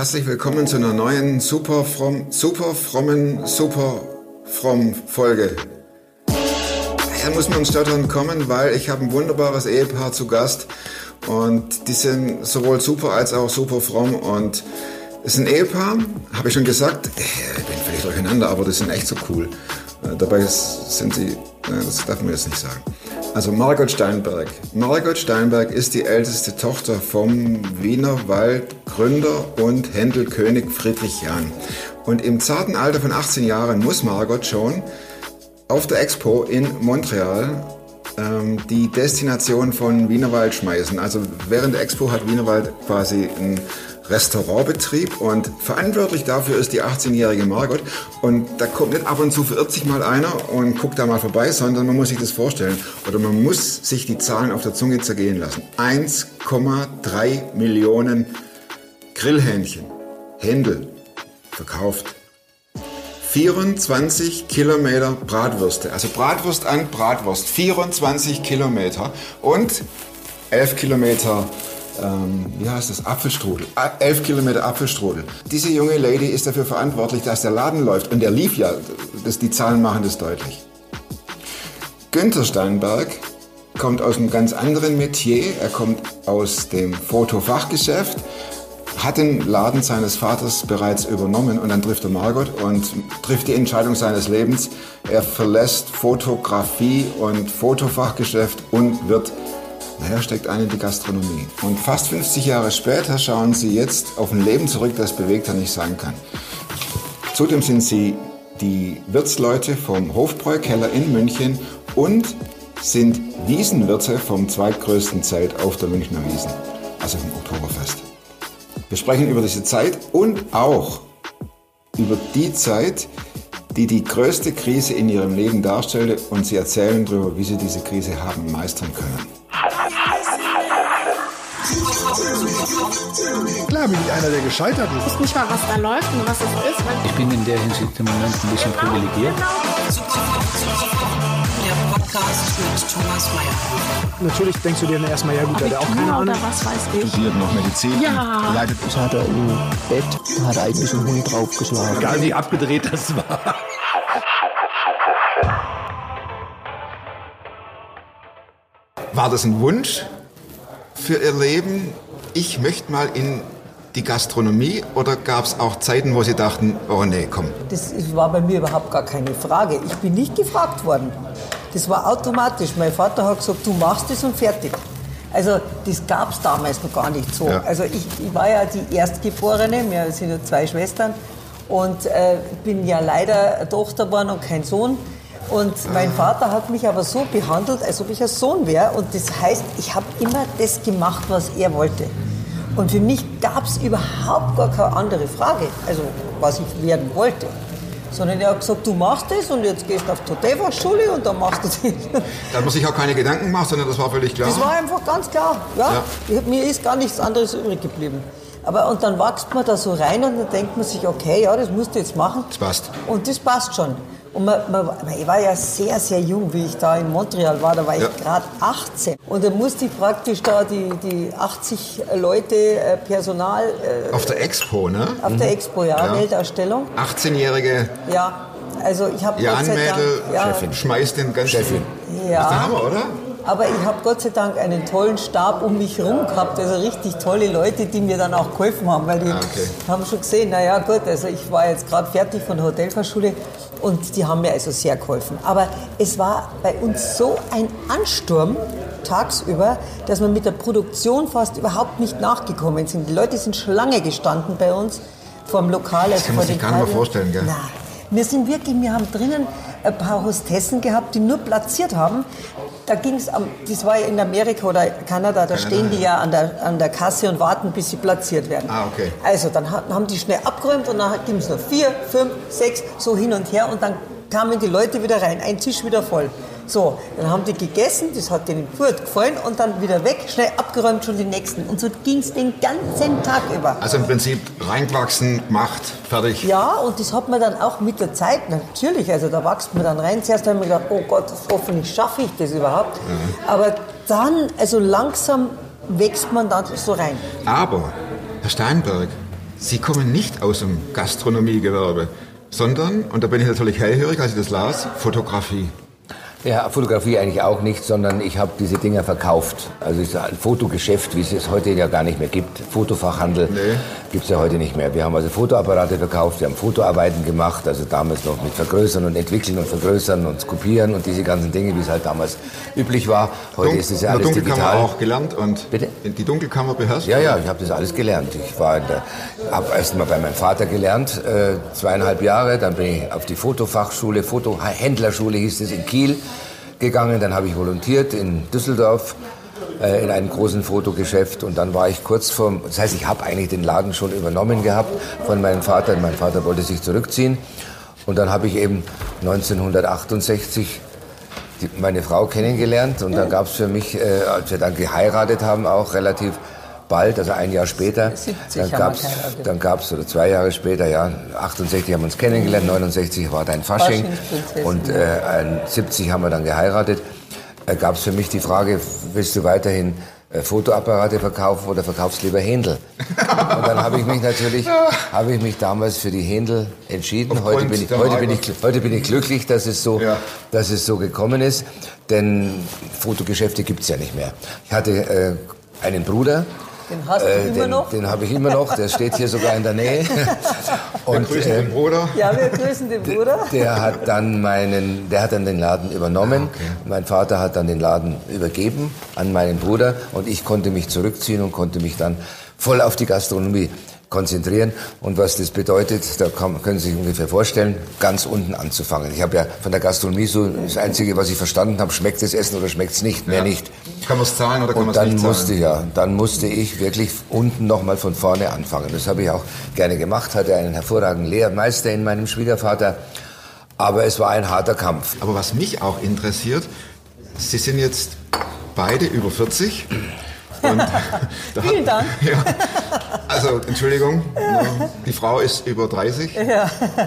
Herzlich willkommen zu einer neuen super fromm, super frommen, super fromm Folge. Da muss man stottern kommen, weil ich habe ein wunderbares Ehepaar zu Gast und die sind sowohl super als auch super fromm und es ist ein Ehepaar, habe ich schon gesagt, ich bin völlig durcheinander, aber die sind echt so cool. Äh, dabei sind sie, das darf man jetzt nicht sagen. Also Margot Steinberg. Margot Steinberg ist die älteste Tochter vom Wiener Waldgründer und Händelkönig Friedrich Jahn. Und im zarten Alter von 18 Jahren muss Margot schon auf der Expo in Montreal ähm, die Destination von Wienerwald schmeißen. Also während der Expo hat Wienerwald quasi ein Restaurantbetrieb und verantwortlich dafür ist die 18-jährige Margot. Und da kommt nicht ab und zu verirrt sich mal einer und guckt da mal vorbei, sondern man muss sich das vorstellen oder man muss sich die Zahlen auf der Zunge zergehen lassen. 1,3 Millionen Grillhähnchen, Händel verkauft. 24 Kilometer Bratwürste, also Bratwurst an Bratwurst, 24 Kilometer und 11 Kilometer ähm, wie heißt das, Apfelstrudel, elf Kilometer Apfelstrudel. Diese junge Lady ist dafür verantwortlich, dass der Laden läuft. Und der lief ja, das, die Zahlen machen das deutlich. Günther Steinberg kommt aus einem ganz anderen Metier. Er kommt aus dem Fotofachgeschäft, hat den Laden seines Vaters bereits übernommen und dann trifft er Margot und trifft die Entscheidung seines Lebens. Er verlässt Fotografie und Fotofachgeschäft und wird naja, steckt ein in die Gastronomie. Und fast 50 Jahre später schauen Sie jetzt auf ein Leben zurück, das bewegter nicht sein kann. Zudem sind Sie die Wirtsleute vom Hofbräukeller in München und sind Wiesenwirte vom zweitgrößten Zelt auf der Münchner Wiesen, also vom Oktoberfest. Wir sprechen über diese Zeit und auch über die Zeit, die die größte Krise in ihrem Leben darstellte und sie erzählen darüber, wie sie diese Krise haben meistern können. Klar bin ich einer, der gescheitert ist. Ich weiß nicht mal, was da läuft und was es ist. Ich bin in der Hinsicht im Moment ein bisschen genau, privilegiert. Genau. Der Podcast mit Thomas Mayer. Natürlich denkst du dir dann erstmal, ja gut, hat er auch keine Ahnung. oder was weiß ich. Studiert noch Medizin. Ja. Leidet. Das hat er im Bett, hat eigentlich einen Hund draufgeschlagen. Egal wie abgedreht das war. War das ein Wunsch für Ihr Leben? Ich möchte mal in die Gastronomie oder gab es auch Zeiten, wo Sie dachten, oh nee, komm? Das war bei mir überhaupt gar keine Frage. Ich bin nicht gefragt worden. Das war automatisch. Mein Vater hat gesagt, du machst es und fertig. Also das gab es damals noch gar nicht so. Ja. Also ich, ich, war ja die Erstgeborene, wir sind ja zwei Schwestern und äh, bin ja leider Tochter geworden und kein Sohn. Und mein Vater hat mich aber so behandelt, als ob ich ein Sohn wäre. Und das heißt, ich habe immer das gemacht, was er wollte. Und für mich gab es überhaupt gar keine andere Frage, also was ich werden wollte. Sondern er hat gesagt, du machst das und jetzt gehst du auf die Hotelfachschule und dann machst du das. Da hat man sich auch keine Gedanken gemacht, sondern das war völlig klar. Das war einfach ganz klar. Ja, ja. Mir ist gar nichts anderes übrig geblieben. Aber und dann wächst man da so rein und dann denkt man sich, okay, ja, das musst du jetzt machen. Das passt. Und das passt schon. Und man, man, ich war ja sehr, sehr jung, wie ich da in Montreal war. Da war ich gerade 18. Und da musste ich praktisch da die, die 80 Leute äh, Personal. Äh, auf der Expo, ne? Auf mhm. der Expo, ja, ja. Weltausstellung. 18-jährige. Ja, also ich habe. Jan Mädel, ja, Chefin. schmeißt den ganzen. Chefin. Ja. Das ist der Hammer, oder? Aber ich habe Gott sei Dank einen tollen Stab um mich herum gehabt, also richtig tolle Leute, die mir dann auch geholfen haben, weil die ah, okay. haben schon gesehen, naja gut, also ich war jetzt gerade fertig von der Hotelfachschule und die haben mir also sehr geholfen. Aber es war bei uns so ein Ansturm tagsüber, dass wir mit der Produktion fast überhaupt nicht nachgekommen sind. Die Leute sind Schlange gestanden bei uns vor dem Lokal. Also das kann man sich gar nicht mehr vorstellen, gell? Nein. Wir sind wirklich, wir haben drinnen ein paar Hostessen gehabt, die nur platziert haben. Da ging es, das war ja in Amerika oder Kanada, da Kanada, stehen die ja an der, an der Kasse und warten, bis sie platziert werden. Ah, okay. Also dann haben die schnell abgeräumt und dann ging es noch vier, fünf, sechs, so hin und her und dann kamen die Leute wieder rein, ein Tisch wieder voll. So, dann haben die gegessen, das hat denen gut gefallen und dann wieder weg, schnell abgeräumt schon die nächsten. Und so ging es den ganzen Tag über. Also im Prinzip reingewachsen, gemacht, fertig. Ja, und das hat man dann auch mit der Zeit, natürlich, also da wächst man dann rein. Zuerst haben wir gedacht, oh Gott, hoffentlich schaffe ich das überhaupt. Mhm. Aber dann, also langsam wächst man dann so rein. Aber, Herr Steinberg, Sie kommen nicht aus dem Gastronomiegewerbe, sondern, und da bin ich natürlich hellhörig, als ich das las, Fotografie. Ja, Fotografie eigentlich auch nicht, sondern ich habe diese Dinger verkauft. Also es ist ein Fotogeschäft, wie es es heute ja gar nicht mehr gibt. Fotofachhandel Nee. gibt's ja heute nicht mehr. Wir haben also Fotoapparate verkauft, wir haben Fotoarbeiten gemacht, also damals noch mit Vergrößern und Entwickeln und Vergrößern und Kopieren und diese ganzen Dinge, wie es halt damals üblich war. Heute ist es ja alles Dunkelkammer digital. auch gelernt und Bitte? die Dunkelkammer beherrscht? Ja, ja, ich habe das alles gelernt. Ich war habe erst mal bei meinem Vater gelernt, äh, zweieinhalb Jahre. Dann bin ich auf die Fotofachschule, Fotohändlerschule hieß es in Kiel gegangen. Dann habe ich volontiert in Düsseldorf äh, in einem großen Fotogeschäft und dann war ich kurz vor, das heißt, ich habe eigentlich den Laden schon übernommen gehabt von meinem Vater. Mein Vater wollte sich zurückziehen und dann habe ich eben 1968 die, meine Frau kennengelernt und dann gab es für mich, äh, als wir dann geheiratet haben, auch relativ bald, also ein Jahr später, 70 dann gab's, geheiratet. dann gab's oder zwei Jahre später, ja, 68 haben wir uns kennengelernt, 69 war dein Fasching und äh, ein 70 haben wir dann geheiratet. Äh, gab es für mich die Frage, willst du weiterhin äh, Fotoapparate verkaufen oder verkaufst lieber Händel? Und dann habe ich mich natürlich, habe ich mich damals für die Händel entschieden. Heute bin, ich, heute, bin ich, heute bin ich glücklich, dass es so, Ja. dass es so gekommen ist, denn Fotogeschäfte gibt's ja nicht mehr. Ich hatte äh, einen Bruder, Den hast du äh, immer den, noch? den habe ich immer noch, der steht hier sogar in der Nähe. Wir Und grüßen äh, den Bruder. Ja, wir grüßen den Bruder. der hat dann meinen, der hat dann den Laden übernommen. Mein Vater hat dann den Laden übergeben an meinen Bruder und ich konnte mich zurückziehen und konnte mich dann voll auf die Gastronomie konzentrieren. Und was das bedeutet, da kann, können Sie sich ungefähr vorstellen, ganz unten anzufangen. Ich habe ja von der Gastronomie so das Einzige, was ich verstanden habe, schmeckt das Essen oder schmeckt es nicht, mehr Ja. nicht. Kann man es zahlen oder kann man Und es dann nicht zahlen? musste ja, dann musste ich wirklich unten nochmal von vorne anfangen. Das habe ich auch gerne gemacht, hatte einen hervorragenden Lehrmeister in meinem Schwiegervater. Aber es war ein harter Kampf. Aber was mich auch interessiert, Sie sind jetzt beide über 40. Und da Vielen Dank. Ja, also Entschuldigung, die Frau ist über 30.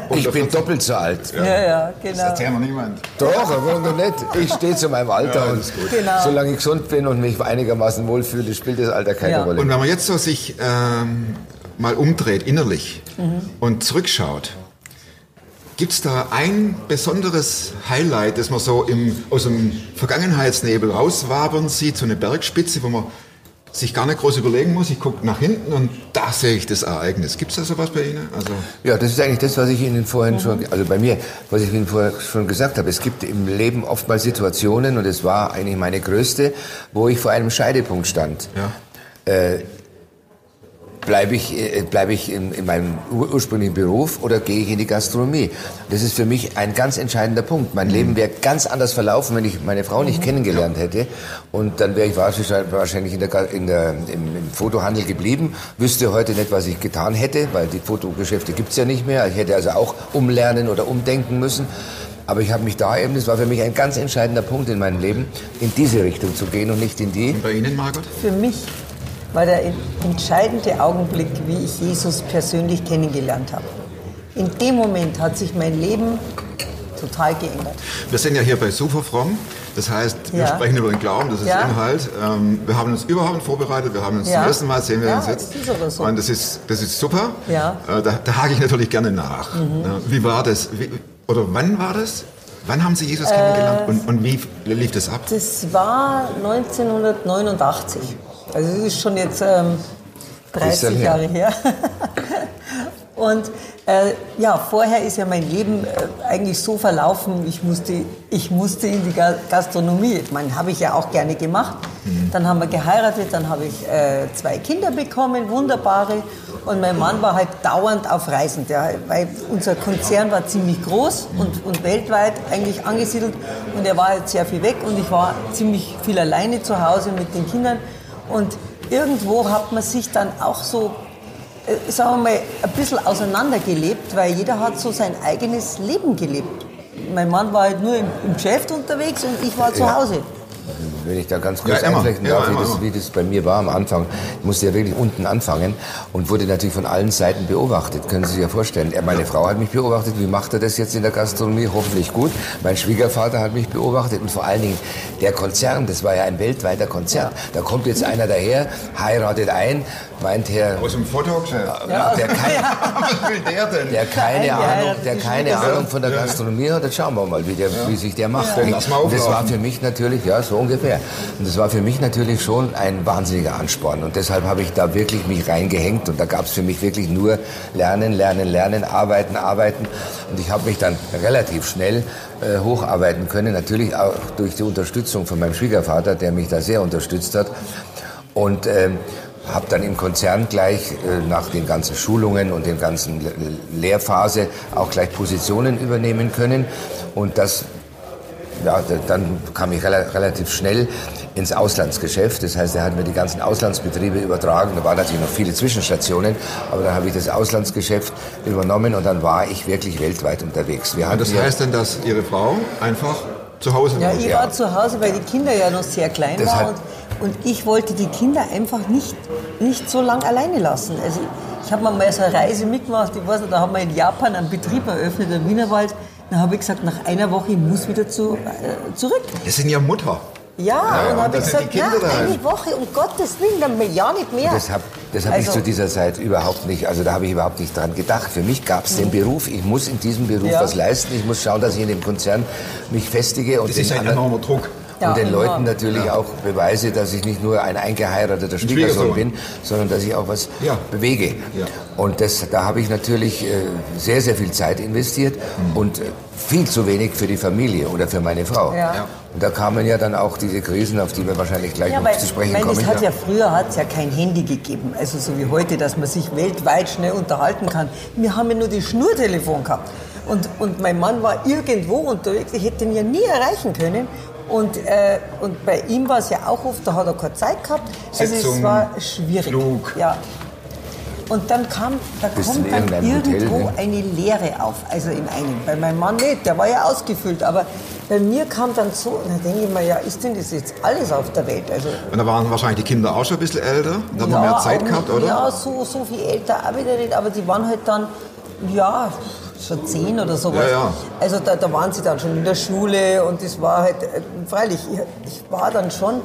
Und Ich bin 40 doppelt so alt. Ja, ja, Das genau. erzählt mir niemand. Doch, aber noch nicht. Ich stehe zu meinem Alter Ja, und das. Genau. solange ich gesund bin und mich einigermaßen wohlfühle, spielt das Alter keine Ja. Rolle. Und wenn man jetzt so sich ähm, mal umdreht innerlich und zurückschaut, gibt es da ein besonderes Highlight, das man so im, aus dem Vergangenheitsnebel rauswabern sieht, so eine Bergspitze, wo man sich gar nicht groß überlegen muss, ich gucke nach hinten und da sehe ich das Ereignis. Gibt es da sowas bei Ihnen? Also, Ja, das ist eigentlich das, was ich Ihnen vorhin schon, also bei mir, was ich Ihnen vorher schon gesagt habe. Es gibt im Leben oftmals Situationen, und es war eigentlich meine größte, wo ich vor einem Scheidepunkt stand. ja. Bleibe ich, äh, bleibe ich in, in meinem ur- ursprünglichen Beruf oder gehe ich in die Gastronomie? Das ist für mich ein ganz entscheidender Punkt. Mein Leben wäre ganz anders verlaufen, wenn ich meine Frau nicht kennengelernt hätte. Und dann wäre ich wahrscheinlich wahrscheinlich in der, in der, im, im Fotohandel geblieben, wüsste heute nicht, was ich getan hätte, weil die Fotogeschäfte gibt's ja nicht mehr. Ich hätte also auch umlernen oder umdenken müssen. Aber ich habe mich da eben, das war für mich ein ganz entscheidender Punkt in meinem Leben, in diese Richtung zu gehen und nicht in die. Und bei Ihnen, Margot? Für mich war der entscheidende Augenblick, wie ich Jesus persönlich kennengelernt habe. In dem Moment hat sich mein Leben total geändert. Wir sind ja hier bei Superfromm. Das heißt, wir Ja. sprechen über den Glauben, das ist Ja. Inhalt. Ähm, wir haben uns überhaupt nicht vorbereitet. Wir haben uns Ja. zum ersten Mal sehen wir uns jetzt. das ist aber so. Und das ist, das ist super. Ja. Mhm. Äh, da, da hake ich natürlich gerne nach. Ja, wie war das? Wie, oder wann war das? Wann haben Sie Jesus kennengelernt und, und wie lief das ab? Das war 1989. Also das ist schon jetzt ähm, Ist ja 30 her. Jahre her. Und äh, ja, vorher ist ja mein Leben äh, eigentlich so verlaufen, ich musste, ich musste in die Ga- Gastronomie. Ich meine, habe ich ja auch gerne gemacht. Dann haben wir geheiratet, dann habe ich äh, zwei Kinder bekommen, wunderbare. Und mein Mann war halt dauernd auf Reisen, der, weil unser Konzern war ziemlich groß und, und weltweit eigentlich angesiedelt. Und er war halt sehr viel weg und ich war ziemlich viel alleine zu Hause mit den Kindern. Und irgendwo hat man sich dann auch so äh, sagen wir mal, ein bisschen auseinandergelebt, weil jeder hat so sein eigenes Leben gelebt. Mein Mann war halt nur im, im Geschäft unterwegs und ich war zu Ja. Hause. Wenn ich da ganz kurz Ja, einflechten Ja, darf, wie, immer, das, wie das bei mir war am Anfang. Ich musste ja wirklich unten anfangen und wurde natürlich von allen Seiten beobachtet. Können Sie sich ja vorstellen. Meine Frau hat mich beobachtet. Wie macht er das jetzt in der Gastronomie? Hoffentlich gut. Mein Schwiegervater hat mich beobachtet und vor allen Dingen der Konzern. Das war ja ein weltweiter Konzern. Da kommt jetzt einer daher, heiratet ein, meint er, Aus dem Fotogeschäft. ja, der, kein, Was will der denn? der keine Ahnung, Eingeheiratet der keine Ahnung von der Gastronomie hat, jetzt schauen wir mal, wie, der, wie sich der macht. Ja. Und Lass mal das war auflaufen. für mich natürlich, ja, so ungefähr. Und das war für mich natürlich schon ein wahnsinniger Ansporn. Und deshalb habe ich da wirklich mich reingehängt. Und da gab es für mich wirklich nur Lernen, Lernen, Lernen, Arbeiten, Arbeiten. Und ich habe mich dann relativ schnell äh, hocharbeiten können. Natürlich auch durch die Unterstützung von meinem Schwiegervater, der mich da sehr unterstützt hat. Und ähm, habe dann im Konzern gleich äh, nach den ganzen Schulungen und den ganzen Le- Lehrphase auch gleich Positionen übernehmen können. Und das, ja, da- dann kam ich rela relativ schnell ins Auslandsgeschäft. Das heißt, er hat mir die ganzen Auslandsbetriebe übertragen. Da waren natürlich noch viele Zwischenstationen, aber dann habe ich das Auslandsgeschäft übernommen und dann war ich wirklich weltweit unterwegs. Wir Und das heißt dann, dass Ihre Frau einfach zu Hause Ja, war? ich war zu Hause, weil die Kinder ja noch sehr klein Das waren und, und ich wollte die Kinder einfach nicht, nicht so lange alleine lassen. Also ich habe mir mal so eine Reise mitgemacht, ich weiß nicht, da haben wir in Japan einen Betrieb eröffnet, im Wienerwald. Dann habe ich gesagt, nach einer Woche, ich muss wieder zu, äh, zurück. Das sind ja Mutter. Ja, ja, und und dann habe ich gesagt, daheim. eine Woche, um Gottes Willen, dann ja nicht mehr. Das habe das hab ich Also- zu dieser Zeit überhaupt nicht, also da habe ich überhaupt nicht dran gedacht. Für mich gab es den Beruf, ich muss in diesem Beruf Mhm. Ja. was leisten, ich muss schauen, dass ich in dem Konzern mich festige und Das den, ist ein enormer Druck. Ja, und den enorm. Leuten natürlich auch beweise, dass ich nicht nur ein eingeheirateter Schwiegersohn Schwiegersohn. bin, sondern dass ich auch was Ja. bewege. Ja. Und das, da habe ich natürlich äh, sehr, sehr viel Zeit investiert Mhm. und äh, viel zu wenig für die Familie oder für meine Frau. Ja. Ja. Und da kamen ja dann auch diese Krisen, auf die wir wahrscheinlich gleich Ja, noch weil, zu sprechen weil kommen. es hat ja früher hat's ja kein Handy gegeben, also so wie heute, dass man sich weltweit schnell unterhalten kann. Wir haben ja nur die Schnurtelefon gehabt. Und, und mein Mann war irgendwo unterwegs, ich hätte ihn ja nie erreichen können. Und, äh, und bei ihm war es ja auch oft, da hat er keine Zeit gehabt. Also Sitzung, es war schwierig. Flug. Ja. Und dann kam, da Bist kommt dann irgendeinem Hotel, irgendwo ne? eine Leere auf, also in einem. Bei meinem Mann nicht, der war ja ausgefüllt, aber bei mir kam dann so, da denke ich mir, ja, ist denn das jetzt alles auf der Welt? Also Und da waren wahrscheinlich die Kinder auch schon ein bisschen älter. Da hat man mehr Zeit gehabt, oder? Ja, so, so viel älter auch wieder nicht, aber die waren halt dann, ja, schon zehn oder sowas. Ja, ja. Also da, da waren sie dann schon in der Schule und das war halt, äh, freilich, ich, ich war dann schon,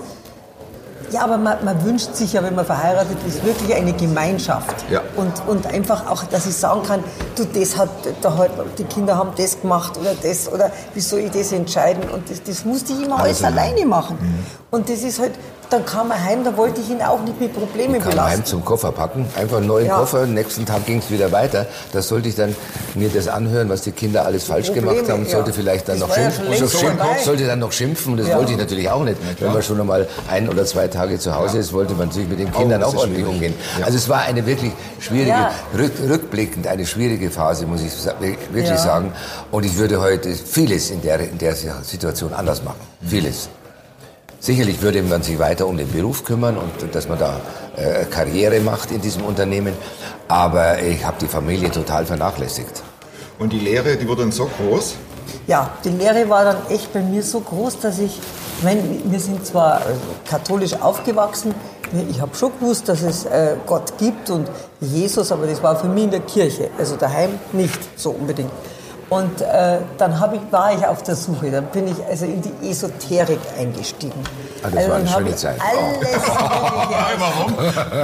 ja, aber man, man wünscht sich ja, wenn man verheiratet ist, wirklich eine Gemeinschaft. Ja. Und, und einfach auch, dass ich sagen kann, du, das hat, da halt, die Kinder haben das gemacht oder das, oder wie soll ich das entscheiden? Und das, das musste ich immer alles allein. alleine machen. Und das ist halt, dann kam er heim, da wollte ich ihn auch nicht mit Problemen kam belasten. heim zum Koffer packen, einfach einen neuen Ja. Koffer, nächsten Tag ging es wieder weiter. Da sollte ich dann mir das anhören, was die Kinder alles falsch Probleme, gemacht haben, ja. sollte vielleicht dann Das noch ja schimpfen, längst so schimpfen sollte dann noch schimpfen und das Ja. wollte ich natürlich auch nicht. Wenn man schon einmal ein oder zwei Tage zu Hause ist, wollte man natürlich mit den Kindern das auch ist ordentlich umgehen. Ja. Also es war eine wirklich schwierige, Ja. rück, rückblickend eine schwierige Phase, muss ich wirklich Ja. sagen. Und ich würde heute vieles in der, in der Situation anders machen. Vieles. Sicherlich würde man sich weiter um den Beruf kümmern und dass man da äh, Karriere macht in diesem Unternehmen. Aber ich habe die Familie total vernachlässigt. Und die Lehre, die wurde dann so groß. Ja, die Lehre war dann echt bei mir so groß, dass ich, ich meine, wir sind zwar äh, katholisch aufgewachsen, ich habe schon gewusst, dass es äh, Gott gibt und Jesus, aber das war für mich in der Kirche, also daheim nicht so unbedingt. Und äh, dann ich, war ich auf der Suche, dann bin ich also in die Esoterik eingestiegen. Ah, das war eine schöne Zeit. Alles Warum?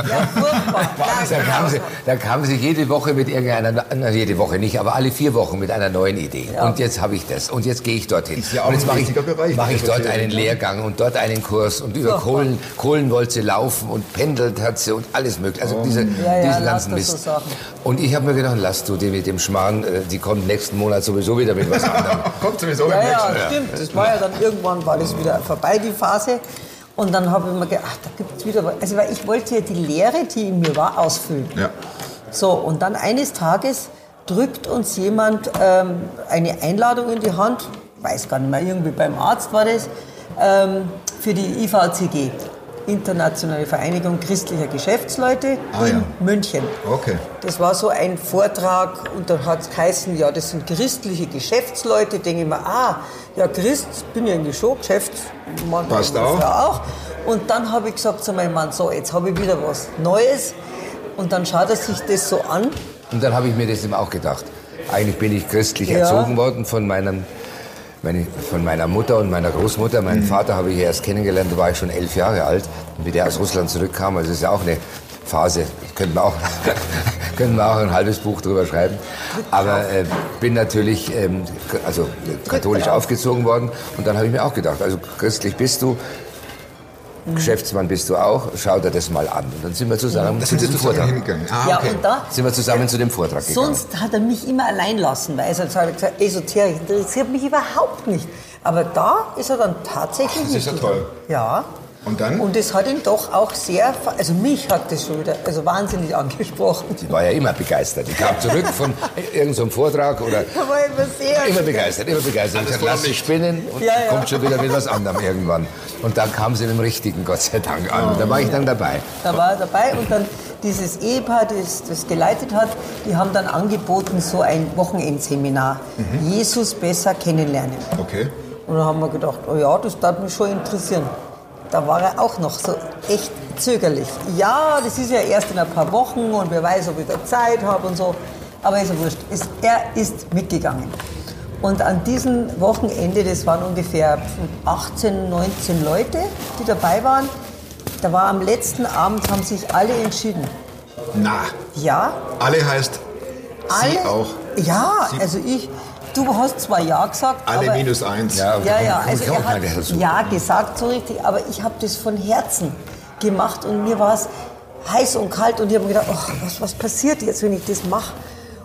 Ja, furchtbar. Da kamen, sie, da kamen sie jede Woche mit irgendeiner, na, jede Woche nicht, aber alle vier Wochen mit einer neuen Idee. Ja. Und jetzt habe ich das. Und jetzt gehe ich dorthin. Ist ja auch und jetzt ein mache ich, wichtiger Bereich, mache ich dort einen ne? Lehrgang und dort einen Kurs und über Furchtbar. Kohlen, Kohlen wollte sie laufen und pendelt hat sie und alles mögliche. Also diese, Ja, ja, diesen ganzen so Mist. Sachen. und ich habe mir gedacht, lass du die mit dem Schmarrn, äh, die kommt nächsten Monat sowieso wieder mit was anderem. Kommt sowieso Ja, ja, stimmt. Das war ja dann irgendwann war das wieder vorbei, die Phase. Und dann habe ich mir gedacht, ach, da gibt es wieder was. Also, weil ich wollte ja die Lehre, die in mir war, ausfüllen. Ja. So, und dann eines Tages drückt uns jemand ähm, eine Einladung in die Hand, weiß gar nicht mehr, irgendwie beim Arzt war das, ähm, für die IVCG, Internationale Vereinigung christlicher Geschäftsleute Ah, in ja. München. Okay. Das war so ein Vortrag und dann hat es geheißen, ja, das sind christliche Geschäftsleute. Denke ich mir, ah, ja, Christ, bin ja irgendwie schon, Geschäftsmann. Passt auch. Auch. Und dann habe ich gesagt zu meinem Mann, so, jetzt habe ich wieder was Neues. Und dann schaut er sich das so an. Und dann habe ich mir das eben auch gedacht. Eigentlich bin ich christlich Ja. erzogen worden von, meinem, meine, von meiner Mutter und meiner Großmutter. Meinen Vater habe ich erst kennengelernt, da war ich schon elf Jahre alt, wie der aus Russland zurückkam. Also das ist ja auch eine Phase. Könnten wir auch, könnten wir auch ein halbes Buch drüber schreiben. Aber äh, bin natürlich ähm, also katholisch aufgezogen worden. Und dann habe ich mir auch gedacht, also christlich bist du, Geschäftsmann bist du auch, schau dir das mal an. Und dann sind wir zusammen Da zu diesem Vortrag. hingegangen. Ah, Ja, okay. und da Sind wir zusammen zu dem Vortrag gegangen. Sonst hat er mich immer allein lassen, weil er hat gesagt, Esoterik interessiert mich überhaupt nicht. Aber da ist er dann tatsächlich das ist ja toll. Ja. Und dann? Und es hat ihn doch auch sehr, ver- also mich hat das schon wieder, also wahnsinnig angesprochen. Die war ja immer begeistert. Die kam zurück von irgendeinem so Vortrag oder Da war ich immer sehr immer begeistert, immer begeistert. Ich Alles gesagt, lass dich spinnen und Ja, ja. kommt schon wieder mit was anderem irgendwann. Und dann kam sie dem Richtigen, Gott sei Dank, an. Und da war ich dann dabei. Da war er dabei und dann dieses Ehepaar, das das geleitet hat, die haben dann angeboten, so ein Wochenendseminar. Mhm. Jesus besser kennenlernen. Okay. Und dann haben wir gedacht, oh ja, das darf mich schon interessieren. Da war er auch noch so echt zögerlich. Ja, das ist ja erst in ein paar Wochen und wer weiß, ob ich da Zeit habe und so. Aber ist ja wurscht. Er ist mitgegangen. Und an diesem Wochenende, das waren ungefähr 18, 19 Leute, die dabei waren, da war am letzten Abend, haben sich alle entschieden. Na, Ja, alle heißt alle. Sie auch. Ja, Sie- also ich, du hast zwar Ja gesagt, Alle aber minus eins. Ja, ja, ja, also er hat ja gesagt, so richtig, aber ich habe das von Herzen gemacht und mir war es heiß und kalt und ich habe mir gedacht, oh, was, was passiert jetzt, wenn ich das mache?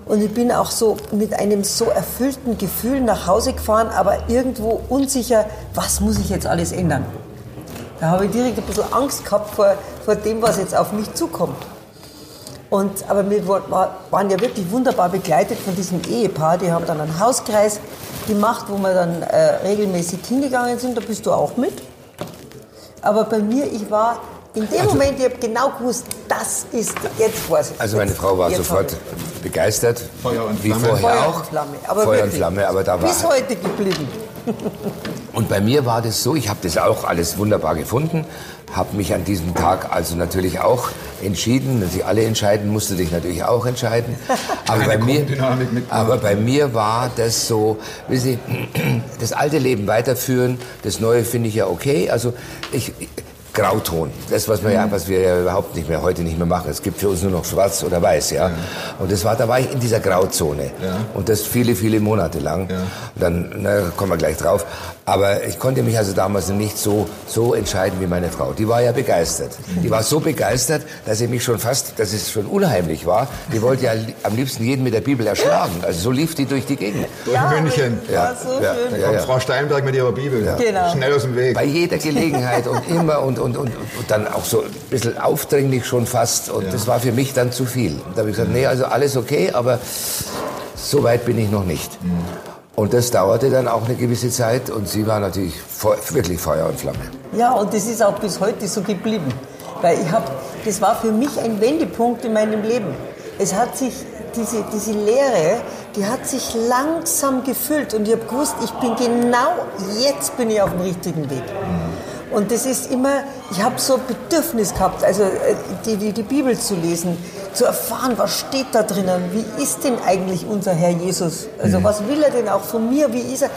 Und ich bin auch so mit einem so erfüllten Gefühl nach Hause gefahren, aber irgendwo unsicher, was muss ich jetzt alles ändern? Da habe ich direkt ein bisschen Angst gehabt vor, vor dem, was jetzt auf mich zukommt. Und, aber wir war- war- waren ja wirklich wunderbar begleitet von diesem Ehepaar. Die haben dann einen Hauskreis gemacht, wo wir dann äh, regelmäßig hingegangen sind. Da bist du auch mit. Aber bei mir, ich war in dem Moment, ich habe genau gewusst, das ist jetzt was. Also meine Frau war Jetzt sofort begeistert, Feuer und wie Flamme. vorher ich Feuer auch. und Flamme. Aber Feuer und. Flamme, aber da war Bis heute geblieben. Und bei mir war das so, ich habe das auch alles wunderbar gefunden, habe mich an diesem Tag also natürlich auch entschieden, dass ich alle entscheiden, musste dich natürlich auch entscheiden. Aber bei, mir, aber bei mir war das so, wissen Sie, das alte Leben weiterführen, das neue finde ich ja okay. Also ich, Grauton, das was wir ja, was wir ja überhaupt nicht mehr heute nicht mehr machen. Es gibt für uns nur noch Schwarz oder Weiß, ja. Und das war, da war ich in dieser Grauzone Ja. und das viele, viele Monate lang. Ja. Und dann na, kommen wir gleich drauf. Aber ich konnte mich also damals nicht so, so entscheiden wie meine Frau. Die war ja begeistert. Die war so begeistert, dass sie mich schon fast, dass es schon unheimlich war. Die wollte ja am liebsten jeden mit der Bibel erschlagen. Also so lief die durch die Gegend. Ja, München. Ja, so ja, schön. ja. Kommt Frau Steinberg mit ihrer Bibel. Genau. Schnell aus dem Weg. Bei jeder Gelegenheit und immer und, und, und, und dann auch so ein bisschen aufdringlich schon fast. Und das war für mich dann zu viel. Und da habe ich gesagt, nee, also alles okay, aber so weit bin ich noch nicht. Und das dauerte dann auch eine gewisse Zeit und sie war natürlich wirklich Feuer und Flamme. Ja, und das ist auch bis heute so geblieben. Weil ich habe, das war für mich ein Wendepunkt in meinem Leben. Es hat sich, diese, diese Leere, die hat sich langsam gefüllt und ich habe gewusst, ich bin genau jetzt bin ich auf dem richtigen Weg. Und das ist immer, ich habe so ein Bedürfnis gehabt, also äh, die, die, die Bibel zu lesen, zu erfahren, was steht da drinnen, wie ist denn eigentlich unser Herr Jesus? Also was will er denn auch von mir, wie ist er?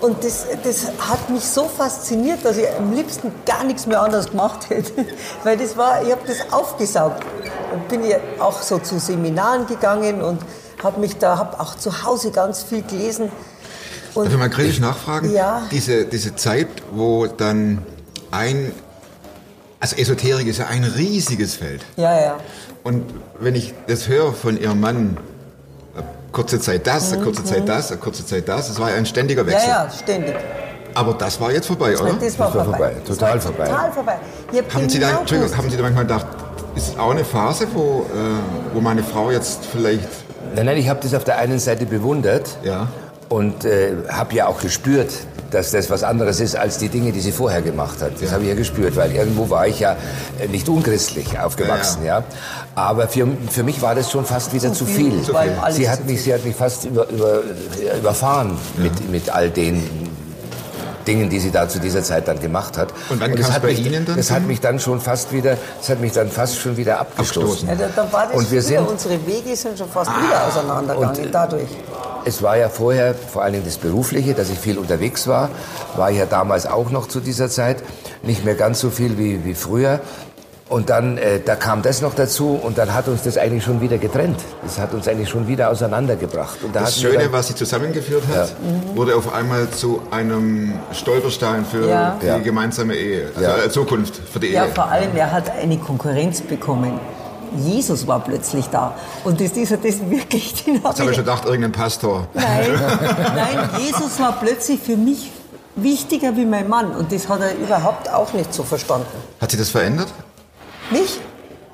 Und das, das hat mich so fasziniert, dass ich am liebsten gar nichts mehr anderes gemacht hätte. Weil das war, ich habe das aufgesaugt. Und bin ja auch so zu Seminaren gegangen und habe mich da, habe auch zu Hause ganz viel gelesen. Und Darf ich mal kritisch nachfragen? Ja. Diese, diese Zeit, wo dann ein, also Esoterik ist ja ein riesiges Feld. ja, ja. Und wenn ich das höre von ihrem Mann, äh, kurze Zeit das, eine kurze Zeit das, eine kurze Zeit das, das war ja ein ständiger Mhm. Ja, Wechsel. ja, ständig. Aber das war jetzt vorbei, oder? Das war, war vorbei. vorbei, Das total war vorbei. Total vorbei. Haben Sie, da, haben Sie da manchmal gedacht, ist es auch eine Phase, wo, äh, wo meine Frau jetzt vielleicht, Nein, nein, ich habe das auf der einen Seite bewundert ja, und äh, habe ja auch gespürt, dass das was anderes ist als die Dinge, die sie vorher gemacht hat. Das habe ich ja gespürt, weil irgendwo war ich ja äh, nicht unchristlich aufgewachsen, ja. Aber für, für mich war das schon fast wieder zu, viel. viel. Ihm alles Sie zu hat mich, sie hat mich fast über, über, überfahren mit, mit all den Dingen, die sie da zu dieser Zeit dann gemacht hat. Und wann das kam's hat bei mich, Ihnen dann Das hat mich dann schon fast wieder, das hat mich dann fast schon wieder abgestoßen. Abgestoßen. Ja, da, da war das Und wir sind- unsere Wege sind schon fast wieder auseinandergegangen und- dadurch. Es war ja vorher vor allen Dingen das Berufliche, dass ich viel unterwegs war. War ja damals auch noch zu dieser Zeit. Nicht mehr ganz so viel wie, wie früher. Und dann, äh, da kam das noch dazu und dann hat uns das eigentlich schon wieder getrennt. Das hat uns eigentlich schon wieder auseinandergebracht. Und da Das Schöne, dann- was sie zusammengeführt hat, wurde auf einmal zu einem Stolperstein für Ja. die Ja. gemeinsame Ehe, also Ja. äh, Zukunft für die Ja, Ehe. vor allem, er hat eine Konkurrenz bekommen. Jesus war plötzlich da. Und das ist, das ist wirklich... Hab Jetzt habe ich schon gedacht, irgendein Pastor. Nein, nein, Jesus war plötzlich für mich wichtiger wie mein Mann. Und das hat er überhaupt auch nicht so verstanden. Hat sie das verändert? Mich?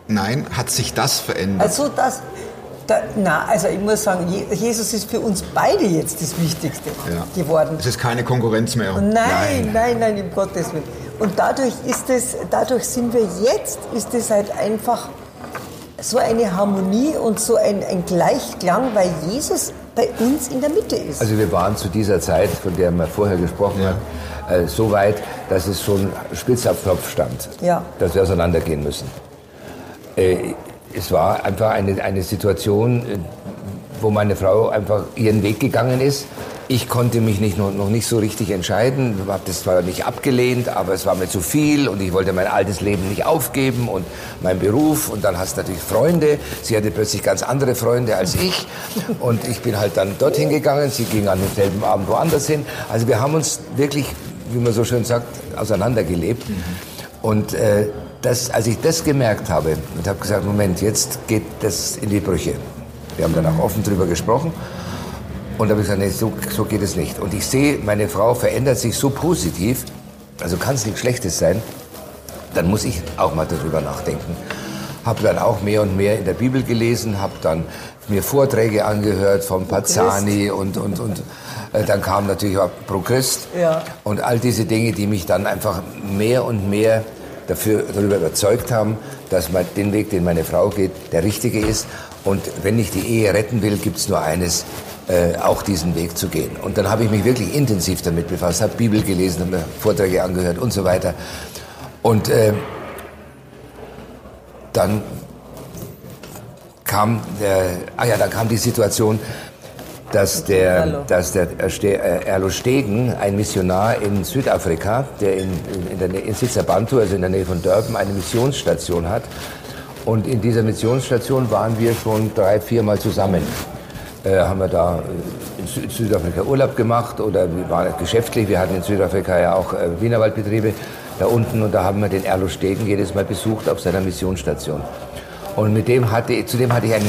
Nein, hat sich das verändert? Also das... Da, na, also ich muss sagen, Je- Jesus ist für uns beide jetzt das Wichtigste ja. geworden. Es ist keine Konkurrenz mehr. Nein, nein, nein, um Gottes Willen. Und dadurch ist es, dadurch sind wir jetzt, ist es halt einfach so eine Harmonie und so ein, ein Gleichklang, weil Jesus bei uns in der Mitte ist. Also wir waren zu dieser Zeit, von der man vorher gesprochen Ja. hat, äh, so weit, dass es schon spitz auf Knopf stand, Ja. dass wir auseinandergehen müssen. Äh, es war einfach eine, eine Situation, äh, wo meine Frau einfach ihren Weg gegangen ist. Ich konnte mich nicht, noch, noch nicht so richtig entscheiden, habe das zwar nicht abgelehnt, aber es war mir zu viel und ich wollte mein altes Leben nicht aufgeben und meinen Beruf und dann hast du natürlich Freunde. Sie hatte plötzlich ganz andere Freunde als ich und ich bin halt dann dorthin gegangen, sie ging an demselben Abend woanders hin. Also wir haben uns wirklich, wie man so schön sagt, auseinandergelebt. Und äh, das, als ich das gemerkt habe und habe gesagt, Moment, jetzt geht das in die Brüche. Wir haben dann auch offen drüber gesprochen. Und da habe ich gesagt, nee, so, so geht es nicht. Und ich sehe, meine Frau verändert sich so positiv, also kann es nichts Schlechtes sein, dann muss ich auch mal darüber nachdenken. Habe dann auch mehr und mehr in der Bibel gelesen, habe dann mir Vorträge angehört von Pazzani und, und, und dann kam natürlich auch Pro Christ Ja. und all diese Dinge, die mich dann einfach mehr und mehr dafür, darüber überzeugt haben, dass man den Weg, den meine Frau geht, der richtige ist. Und wenn ich die Ehe retten will, gibt es nur eines, äh, auch diesen Weg zu gehen. Und dann habe ich mich wirklich intensiv damit befasst, habe Bibel gelesen, habe mir Vorträge angehört und so weiter. Und äh, dann kam der, ah ja, dann kam die Situation, dass der, Erlo. dass der äh, Erlo Stegen, ein Missionar in Südafrika, der in, in, der Nähe, in Sitzabantu, also in der Nähe von Durban, eine Missionsstation hat. Und in dieser Missionsstation waren wir schon drei, viermal zusammen. Äh, haben wir da äh, in Sü- Südafrika Urlaub gemacht oder wir waren geschäftlich. Wir hatten in Südafrika ja auch äh, Wienerwaldbetriebe da unten und da haben wir den Erlo Stegen jedes Mal besucht auf seiner Missionsstation. Und mit dem hatte, zu dem hatte ich ein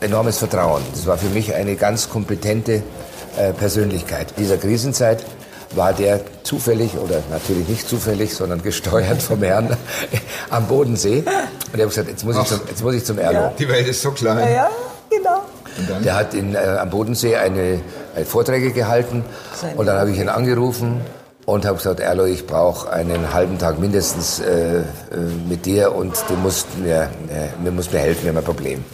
enormes Vertrauen. Das war für mich eine ganz kompetente äh, Persönlichkeit. In dieser Krisenzeit war der zufällig, oder natürlich nicht zufällig, sondern gesteuert vom Herrn am Bodensee. Und er hat gesagt, jetzt muss ich zum, jetzt muss ich zum Erlo. Die Welt ist so klein. ja, ja, genau. Der hat in, äh, am Bodensee eine, eine Vorträge gehalten Seine- und dann habe ich ihn angerufen und habe gesagt, Erlo, ich brauche einen halben Tag mindestens äh, äh, mit dir und du musst mir, äh, mir musst mir helfen, wir haben ein Problem.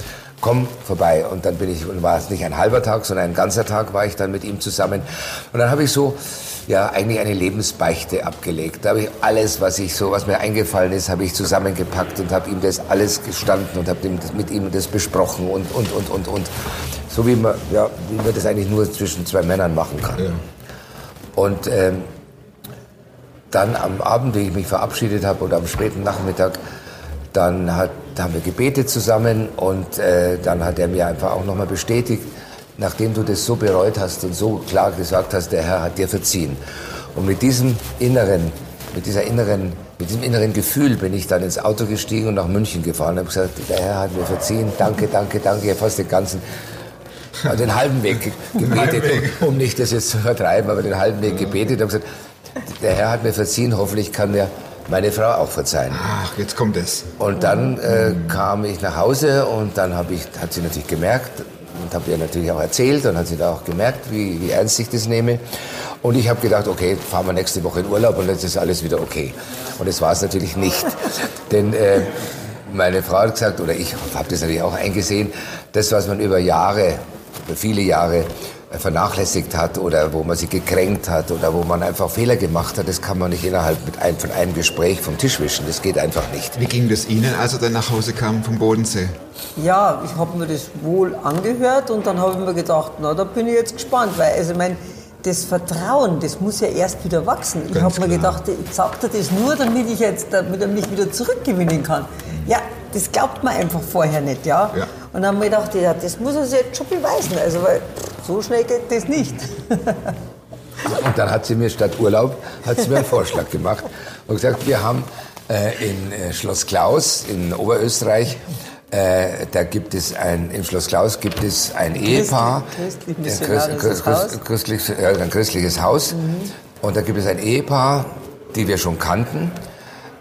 Komm vorbei und dann bin ich und war es nicht ein halber Tag, sondern ein ganzer Tag war ich dann mit ihm zusammen und dann habe ich so ja eigentlich eine Lebensbeichte abgelegt. Da habe ich alles, was ich so, was mir eingefallen ist, habe ich zusammengepackt und habe ihm das alles gestanden und habe mit ihm das besprochen und und und und und so wie man ja wie man das eigentlich nur zwischen zwei Männern machen kann. Und ähm, dann am Abend, wie ich mich verabschiedet habe oder am späten Nachmittag, dann hat, haben wir gebetet zusammen und äh, dann hat er mir einfach auch nochmal bestätigt, nachdem du das so bereut hast und so klar gesagt hast, der Herr hat dir verziehen. Und mit diesem inneren, mit dieser inneren, mit diesem inneren Gefühl bin ich dann ins Auto gestiegen und nach München gefahren. Und habe gesagt, der Herr hat mir verziehen, danke, danke, danke, ja, fast den ganzen, den halben Weg ge- gebetet, um, nicht das jetzt zu vertreiben, aber den halben Weg gebetet. Und gesagt, der Herr hat mir verziehen, hoffentlich kann mir meine Frau auch verzeihen. Ach, jetzt kommt es. Und dann äh, kam ich nach Hause und dann ich, hat sie natürlich gemerkt und habe ihr natürlich auch erzählt und hat sie da auch gemerkt, wie, wie ernst ich das nehme. Und ich habe gedacht, okay, fahren wir nächste Woche in Urlaub und jetzt ist alles wieder okay. Und das war es natürlich nicht. Denn äh, meine Frau hat gesagt, oder ich habe das natürlich auch eingesehen, das, was man über Jahre, über viele Jahre vernachlässigt hat oder wo man sie gekränkt hat oder wo man einfach Fehler gemacht hat, das kann man nicht innerhalb mit ein, von einem Gespräch vom Tisch wischen. Das geht einfach nicht. Wie ging das Ihnen, als er dann nach Hause kam vom Bodensee? Ja, ich habe mir das wohl angehört und dann habe ich mir gedacht, na, da bin ich jetzt gespannt, weil also ich mein, das Vertrauen, das muss ja erst wieder wachsen. Ich Ganz habe mir gedacht, ich sag dir das nur, damit ich jetzt, damit er mich wieder zurückgewinnen kann. Ja, das glaubt man einfach vorher nicht, ja. Ja. Und dann haben wir gedacht, ja, das muss er sich jetzt schon beweisen, also weil so schnell geht das nicht. Und dann hat sie mir statt Urlaub hat sie mir einen Vorschlag gemacht und gesagt, wir haben äh, in äh, Schloss Klaus in Oberösterreich, äh, da gibt es ein, im Schloss Klaus gibt es ein Ehepaar, christlich- ein Haus. Mhm. christlich, ja, ein christliches Haus, und da gibt es ein Ehepaar, die wir schon kannten,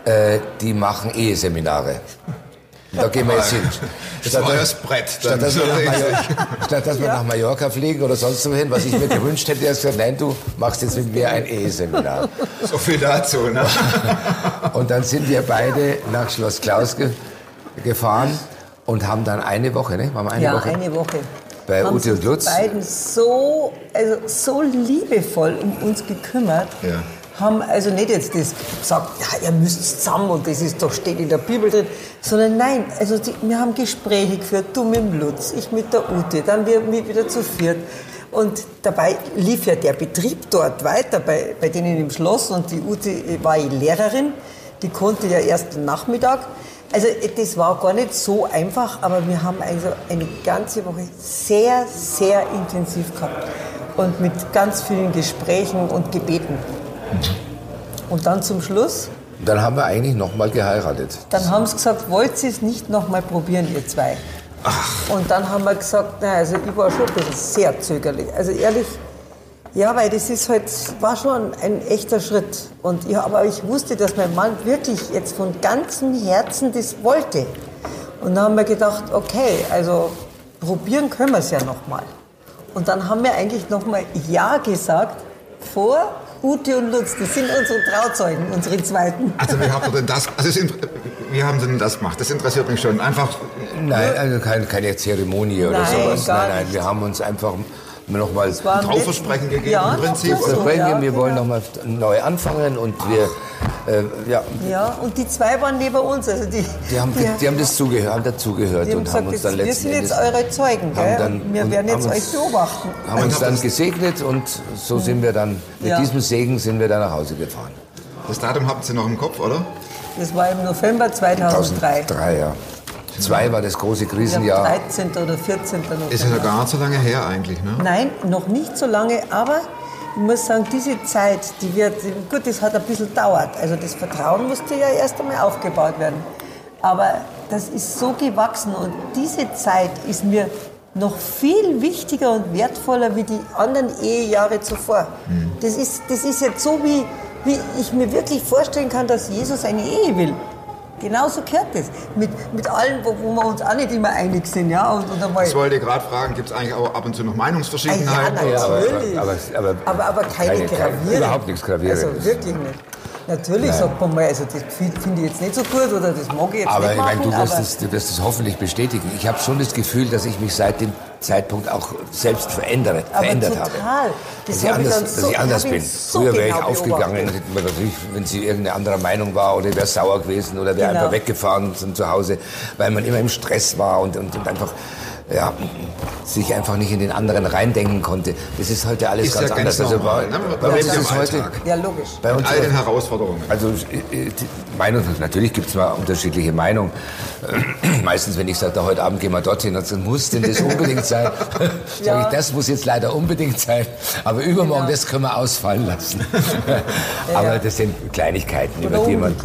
äh, die machen Eheseminare. Da gehen wir jetzt hin. Das Statt- war das Brett. Statt dass wir, nach so Mallorca, statt dass wir nach Mallorca fliegen oder sonst wohin, was ich mir gewünscht hätte, er hat gesagt, nein, du machst jetzt mit mir ein Eheseminar. So viel dazu. Ne? Und dann sind wir beide nach Schloss Klaus ge gefahren und haben dann eine Woche, ne? Waren wir eine ja, Woche? eine Woche. Bei haben Ute und Lutz? Die beiden so, also so liebevoll um uns gekümmert. Ja. Haben also nicht jetzt das gesagt, ja, ihr müsst zusammen und das ist doch, steht in der Bibel drin, sondern nein, also die, wir haben Gespräche geführt, du mit dem Lutz, ich mit der Ute, dann wir wieder zu viert. Und dabei lief ja der Betrieb dort weiter bei, bei denen im Schloss und die Ute war Lehrerin, die konnte ja erst am Nachmittag. Also das war gar nicht so einfach, aber wir haben also eine ganze Woche sehr, sehr intensiv gehabt und mit ganz vielen Gesprächen und Gebeten. Und dann zum Schluss, dann haben wir eigentlich nochmal geheiratet. dann haben sie gesagt, wollt ihr es nicht noch mal probieren, ihr zwei? Und dann haben wir gesagt, na, also ich war schon ein bisschen sehr zögerlich. Also ehrlich, ja, weil das ist halt, war schon ein echter Schritt. Und ich, aber ich wusste, dass mein Mann wirklich jetzt von ganzem Herzen das wollte. Und dann haben wir gedacht, okay, also probieren können wir es ja noch mal. Und dann haben wir eigentlich noch mal Ja gesagt vor Ute und Lutz. Das sind unsere Trauzeugen, unsere zweiten. Also wie habt ihr denn das, also wie haben Sie denn das gemacht? Das interessiert mich schon. Einfach, Nein, also keine, keine Zeremonie oder Nein, sowas. gar nein, nein, nicht. wir haben uns einfach nochmal war am Trauversprechen gegeben, ja, im Prinzip, so, ja, wir wollen genau. nochmal neu anfangen und wir, äh, ja, Ja, und die zwei waren neben uns. Also die, die haben, die haben das zugehört, haben dazugehört die haben und gesagt, haben uns dann wir letzten sind jetzt eure Zeugen, gell? dann- und wir und werden jetzt haben euch uns- beobachten. haben uns dann gesegnet und so sind wir dann, mit Ja. diesem Segen sind wir dann nach Hause gefahren. das Datum habt ihr noch im Kopf, oder? Das war im November 2003. 2003, ja. Zwei war das große Krisenjahr. 13. oder 14. November. Ist ja gar nicht so lange her eigentlich, ne? Nein, noch nicht so lange, aber ich muss sagen, diese Zeit, die wird, gut, das hat ein bisschen gedauert. Also das Vertrauen musste ja erst einmal aufgebaut werden. Aber das ist so gewachsen und diese Zeit ist mir noch viel wichtiger und wertvoller wie die anderen Ehejahre zuvor. Das, ist, das ist jetzt so, wie, wie ich mir wirklich vorstellen kann, dass Jesus eine Ehe will. Genauso gehört das. Mit, mit allen, wo, wo wir uns auch nicht immer einig sind. Ja? Und, und einmal, Ich wollte gerade fragen, gibt es eigentlich auch ab und zu noch Ah, Meinungsverschiedenheiten? ja, Ja, aber- natürlich. aber- aber- aber, aber keine, keine- keine- gravierenden. überhaupt nichts Gravierendes. Also wirklich nicht. Natürlich sagt man mal, also das finde ich jetzt nicht so gut oder das mag ich jetzt Aber nicht ich machen. meine, du wirst, aber es, du wirst es hoffentlich bestätigen. Ich habe schon das Gefühl, dass ich mich seit dem Zeitpunkt auch selbst verändere, Aber verändert total. habe. Das dass ich hab ich anders, dann dass so- ich anders bin. so Früher wäre ich genau aufgegangen, man natürlich, wenn sie irgendeine andere Meinung war oder wäre sauer gewesen oder wäre Genau. einfach weggefahren zum Zuhause, weil man immer im Stress war und, und, und einfach ja, sich einfach nicht in den anderen reindenken konnte. Das ist heute alles Ist ganz ja anders. ganz normal, bei, ne? bei Man uns ist es heute, ja, logisch. bei uns Mit all den Herausforderungen. also äh, die Meinung, natürlich gibt es mal unterschiedliche Meinungen. Meistens, wenn ich sage, heute Abend gehen wir dorthin, dann muss denn das unbedingt sein? Sag Ja. ich, das muss jetzt leider unbedingt sein. Aber übermorgen, Genau. das können wir ausfallen lassen. Aber ja. das sind Kleinigkeiten, über die man...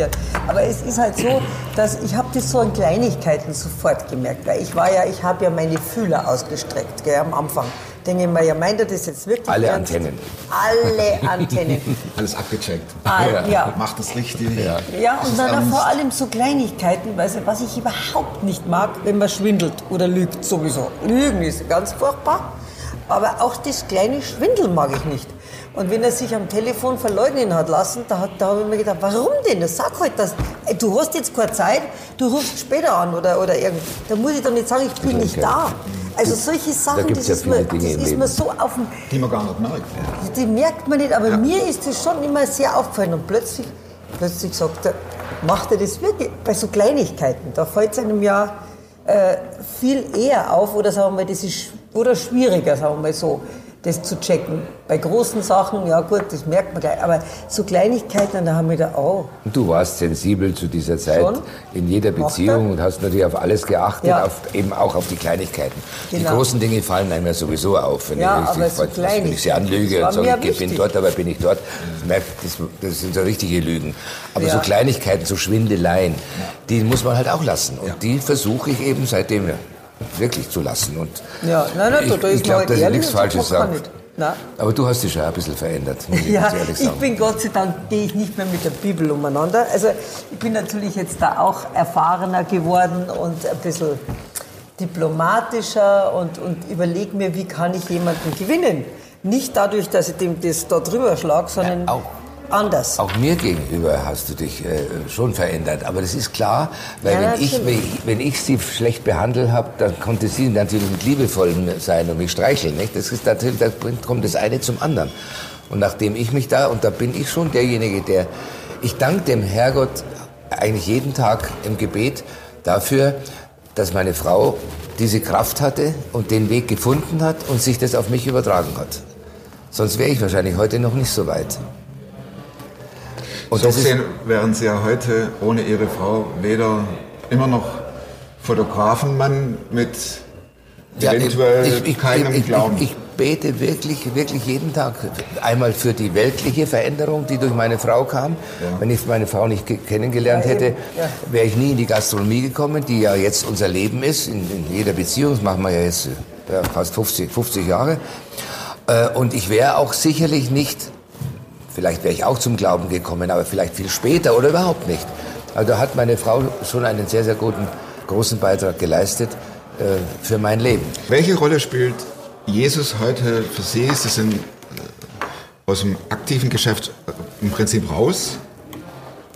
Aber es ist halt so, dass ich habe das so an Kleinigkeiten sofort gemerkt, weil ich war ja, ich habe ja meine Fühler ausgestreckt, gell, am Anfang. Denke ich mir, ja, meint er das jetzt wirklich Alle ernst? Antennen. Alle Antennen. Alles abgecheckt. All, ja. Macht das richtig. Ja. Ja, und dann ernst. vor allem so Kleinigkeiten, weißt du, was ich überhaupt nicht mag, wenn man schwindelt oder lügt, sowieso. Lügen ist ganz furchtbar, aber auch das kleine Schwindel mag ich nicht. Und wenn er sich am Telefon verleugnen hat lassen, da, hat- da habe ich mir gedacht, warum denn? Sag halt das. Du hast jetzt keine Zeit, du rufst später an oder, oder irgend. Da muss ich doch nicht sagen, ich bin nicht da. Also solche Sachen, gibt's das, ja ist, mir, das ist mir so auf dem Die man gar nicht merkt. die merkt man nicht, aber mir ist das schon immer sehr aufgefallen. Und plötzlich, plötzlich sagt er, macht er das wirklich bei so Kleinigkeiten. Da fällt es einem ja äh, viel eher auf oder sagen wir mal, das ist oder schwieriger, sagen wir mal so. Das zu checken. Bei großen Sachen, ja gut, das merkt man gleich. Aber so Kleinigkeiten, da haben wir da, Und du warst sensibel zu dieser Zeit Schon. in jeder Beziehung und hast natürlich auf alles geachtet, Ja. auf, eben auch auf die Kleinigkeiten. Die Genau. großen Dinge fallen einem ja sowieso auf. Wenn Ja, ich, ich, so wenn ich sie anlüge und sage, ich bin dort, aber bin ich dort, das, das, sind so richtige Lügen. Aber Ja. so Kleinigkeiten, so Schwindeleien, die muss man halt auch lassen. Und die versuche ich eben seitdem ja, wirklich zu lassen. Und ja, nein, nein, da, da ich, ist ich glaube, man dass ich nichts Falsches sage. Aber du hast dich schon ein bisschen verändert, muss ich Ja, ganz ehrlich ich sagen. bin Gott sei Dank, gehe ich nicht mehr mit der Bibel umeinander. Also ich bin natürlich jetzt da auch erfahrener geworden und ein bisschen diplomatischer und, und überlege mir, wie kann ich jemanden gewinnen. Nicht dadurch, dass ich dem das da drüber schlage, sondern Ja, auch. Anders. Auch mir gegenüber hast du dich äh, schon verändert. Aber das ist klar, weil Ja, wenn, ich, wenn, ich, wenn ich sie schlecht behandelt habe, dann konnte sie natürlich mit liebevollen sein und mich streicheln. Nicht? Das ist natürlich, da kommt das eine zum anderen. Und nachdem ich mich da, und da bin ich schon derjenige, der, ich danke dem Herrgott eigentlich jeden Tag im Gebet dafür, dass meine Frau diese Kraft hatte und den Weg gefunden hat und sich das auf mich übertragen hat. Sonst wäre ich wahrscheinlich heute noch nicht so weit. Und so gesehen wären Sie ja heute ohne Ihre Frau weder immer noch Fotografenmann mit Ja, eventuell ich, ich, keinem ich, Glauben. Ich, ich bete wirklich, wirklich jeden Tag. Einmal für die weltliche Veränderung, die durch meine Frau kam. Wenn ich meine Frau nicht ge- kennengelernt Ja, hätte, Ja. wäre ich nie in die Gastronomie gekommen, die ja jetzt unser Leben ist. In, in jeder Beziehung, das machen wir ja jetzt äh, ja, fast 50, 50 Jahre. Äh, Und ich wäre auch sicherlich nicht, vielleicht wäre ich auch zum Glauben gekommen, aber vielleicht viel später oder überhaupt nicht. Also da hat meine Frau schon einen sehr, sehr guten, großen Beitrag geleistet äh, für mein Leben. Welche Rolle spielt Jesus heute für Sie? Sie sind äh, aus dem aktiven Geschäft äh, im Prinzip raus.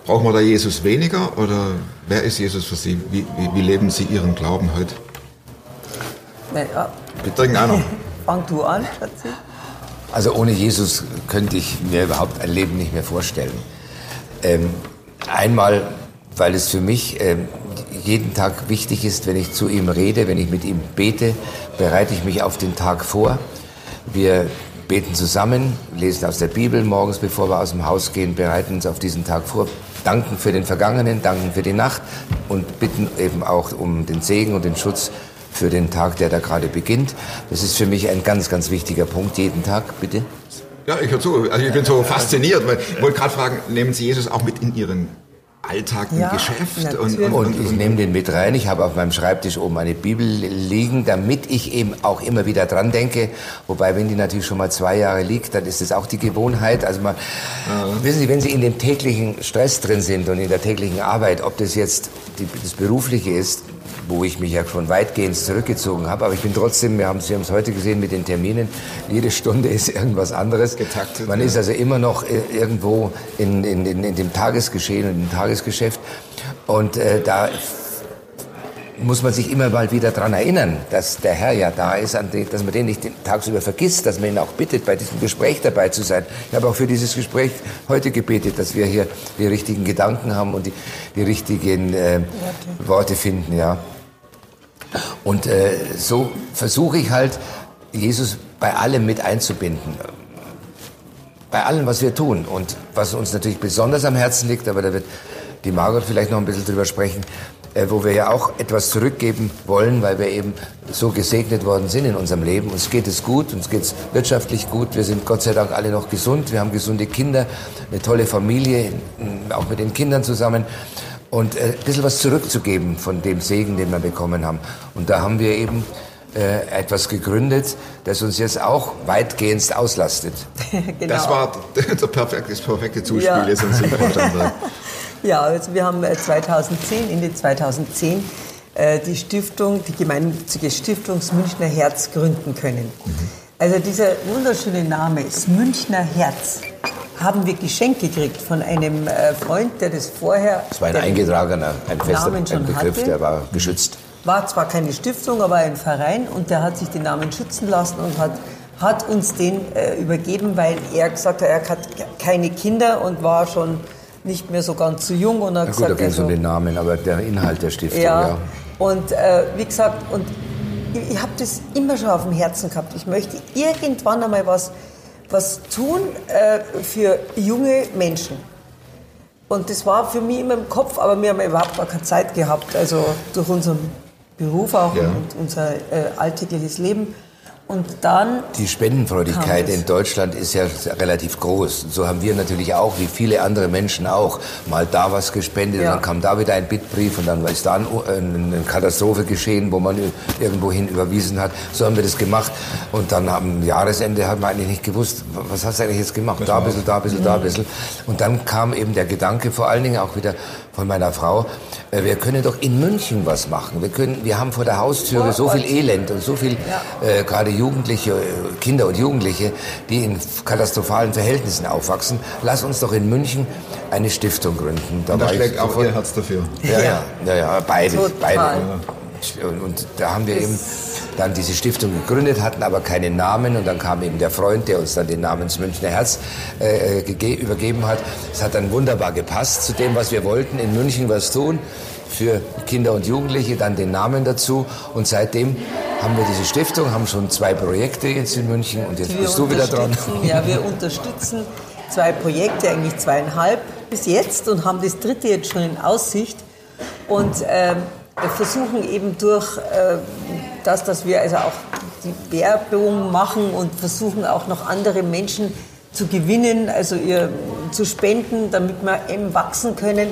Brauchen wir da Jesus weniger oder wer ist Jesus für Sie? Wie, wie, wie leben Sie Ihren Glauben heute? Nein, ja, Bitte irgendeiner. fang du an, Schatzi. Also ohne Jesus könnte ich mir überhaupt ein Leben nicht mehr vorstellen. Ähm, einmal, weil es für mich ähm, jeden Tag wichtig ist, wenn ich zu ihm rede, wenn ich mit ihm bete, bereite ich mich auf den Tag vor. Wir beten zusammen, lesen aus der Bibel morgens, bevor wir aus dem Haus gehen, bereiten uns auf diesen Tag vor, danken für den Vergangenen, danken für die Nacht und bitten eben auch um den Segen und den Schutz für den Tag, der da gerade beginnt. Das ist für mich ein ganz, ganz wichtiger Punkt jeden Tag, bitte. Ja, ich höre zu. Also ich bin so fasziniert, weil ich wollte gerade fragen, nehmen Sie Jesus auch mit in Ihren Alltag im Ja, Geschäft? natürlich. Und ich nehme den mit rein. Ich habe auf meinem Schreibtisch oben eine Bibel liegen, damit ich eben auch immer wieder dran denke. Wobei, wenn die natürlich schon mal zwei Jahre liegt, dann ist es auch die Gewohnheit. Also man, wissen Sie, wenn Sie in dem täglichen Stress drin sind und in der täglichen Arbeit, ob das jetzt die, das Berufliche ist, wo ich mich ja schon weitgehend zurückgezogen habe, aber ich bin trotzdem, wir haben Sie haben es heute gesehen mit den Terminen, jede Stunde ist irgendwas anderes. Getaktet, Man ja. ist also immer noch äh, irgendwo in, in, in, in dem Tagesgeschehen und im Tagesgeschäft. Und äh, da muss man sich immer mal wieder dran erinnern, dass der Herr ja da ist, den, dass man den nicht tagsüber vergisst, dass man ihn auch bittet, bei diesem Gespräch dabei zu sein. Ich habe auch für dieses Gespräch heute gebetet, dass wir hier die richtigen Gedanken haben und die, die richtigen äh, Worte finden, ja. Und äh, so versuche ich halt, Jesus bei allem mit einzubinden. Bei allem, was wir tun. Und was uns natürlich besonders am Herzen liegt, aber da wird die Margot vielleicht noch ein bisschen drüber sprechen, äh, wo wir ja auch etwas zurückgeben wollen, weil wir eben so gesegnet worden sind in unserem Leben. Uns geht es gut, uns geht es wirtschaftlich gut. Wir sind Gott sei Dank alle noch gesund. Wir haben gesunde Kinder, eine tolle Familie, auch mit den Kindern zusammen. Und äh, ein bisschen was zurückzugeben von dem Segen, den wir bekommen haben. Und da haben wir eben äh, etwas gegründet, das uns jetzt auch weitgehend auslastet. genau. Das war der perfekte, das perfekte Zuspiel Ja. jetzt in Südvorstand. Ja, also wir haben äh, 2010, Ende 2010, äh, die Stiftung, die gemeinnützige Stiftung das Münchner Herz gründen können. Also dieser wunderschöne Name, das Münchner Herz, haben wir geschenkt gekriegt von einem äh, Freund, der das vorher... Es war ein eingetragener, ein fester ein Begriff, hatte. der war geschützt. War zwar keine Stiftung, aber ein Verein und der hat sich den Namen schützen lassen und hat, hat uns den äh, übergeben, weil er gesagt hat, er hat keine Kinder und war schon nicht mehr so ganz so jung und hat Na gut, da gesagt, ging es um also- den Namen, aber der Inhalt der Stiftung, ja. ja. Und äh, wie gesagt, und ich, ich habe das immer schon auf dem Herzen gehabt. Ich möchte irgendwann einmal was, was tun äh, für junge Menschen. Und das war für mich immer im Kopf, aber wir haben überhaupt gar keine Zeit gehabt. Also durch unseren Beruf auch Ja. und unser äh, alltägliches Leben. Und dann Die Spendenfreudigkeit in Deutschland ist ja relativ groß. So haben wir natürlich auch, wie viele andere Menschen auch, mal da was gespendet Ja. und dann kam da wieder ein Bittbrief und dann ist da ein, eine Katastrophe geschehen, wo man irgendwohin überwiesen hat. So haben wir das gemacht und dann am Jahresende hat man eigentlich nicht gewusst, was hast du eigentlich jetzt gemacht? Da ein bisschen, da ein bisschen, da ein bisschen. Und dann kam eben der Gedanke, vor allen Dingen auch wieder von meiner Frau, äh, wir können doch in München was machen. Wir, können, wir haben vor der Haustüre so viel Elend und so viel, äh, gerade Jugendliche, äh, Kinder und Jugendliche, die in katastrophalen Verhältnissen aufwachsen. Lass uns doch in München eine Stiftung gründen. Da Und da schlägt auch Ihr Herz dafür. ja, ja, ja, ja beide, Total. beide. Und, und da haben wir eben dann diese Stiftung gegründet, hatten aber keinen Namen und dann kam eben der Freund, der uns dann den Namen des Münchner Herz äh, gege- übergeben hat. Es hat dann wunderbar gepasst zu dem, was wir wollten, in München was tun für Kinder und Jugendliche, dann den Namen dazu und seitdem haben wir diese Stiftung, haben schon zwei Projekte jetzt in München und jetzt wir bist du wieder dran. Ja, wir unterstützen zwei Projekte, eigentlich zweieinhalb bis jetzt und haben das dritte jetzt schon in Aussicht. Und wir versuchen eben durch äh, das, dass wir also auch die Werbung machen und versuchen auch noch andere Menschen zu gewinnen, also ihr zu spenden, damit wir eben wachsen können,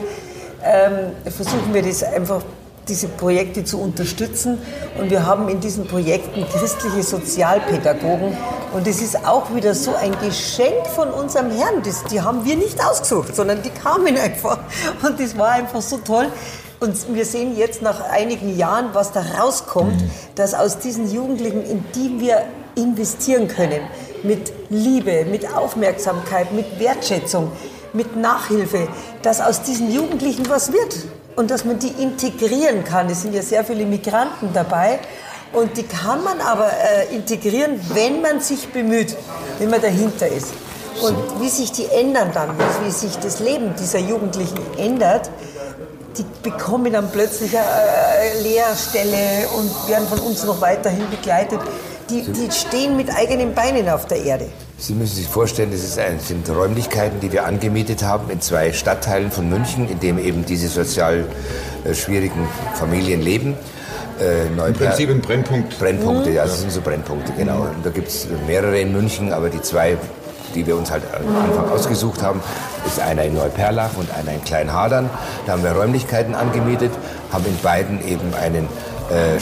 ähm, versuchen wir das einfach diese Projekte zu unterstützen. Und wir haben in diesen Projekten christliche Sozialpädagogen. Und es ist auch wieder so ein Geschenk von unserem Herrn. Das, die haben wir nicht ausgesucht, sondern die kamen einfach. Und das war einfach so toll. Und wir sehen jetzt nach einigen Jahren, was da rauskommt, dass aus diesen Jugendlichen, in die wir investieren können, mit Liebe, mit Aufmerksamkeit, mit Wertschätzung, mit Nachhilfe, dass aus diesen Jugendlichen was wird und dass man die integrieren kann. Es sind ja sehr viele Migranten dabei und die kann man aber äh, integrieren, wenn man sich bemüht, wenn man dahinter ist. Und wie sich die ändern dann, wie sich das Leben dieser Jugendlichen ändert, die bekommen dann plötzlich eine Lehrstelle und werden von uns noch weiterhin begleitet. Die, die stehen mit eigenen Beinen auf der Erde. Sie müssen sich vorstellen, das ist ein, sind Räumlichkeiten, die wir angemietet haben in zwei Stadtteilen von München, in dem eben diese sozial äh, schwierigen Familien leben. Äh, Im Prinzip ein Brennpunkt. Brennpunkte, ja, das sind so Brennpunkte, genau. Und da gibt es mehrere in München, aber die zwei, die wir uns halt am Anfang ausgesucht haben, ist einer in Neuperlach und einer in Kleinhadern. Da haben wir Räumlichkeiten angemietet, haben in beiden eben einen äh, äh,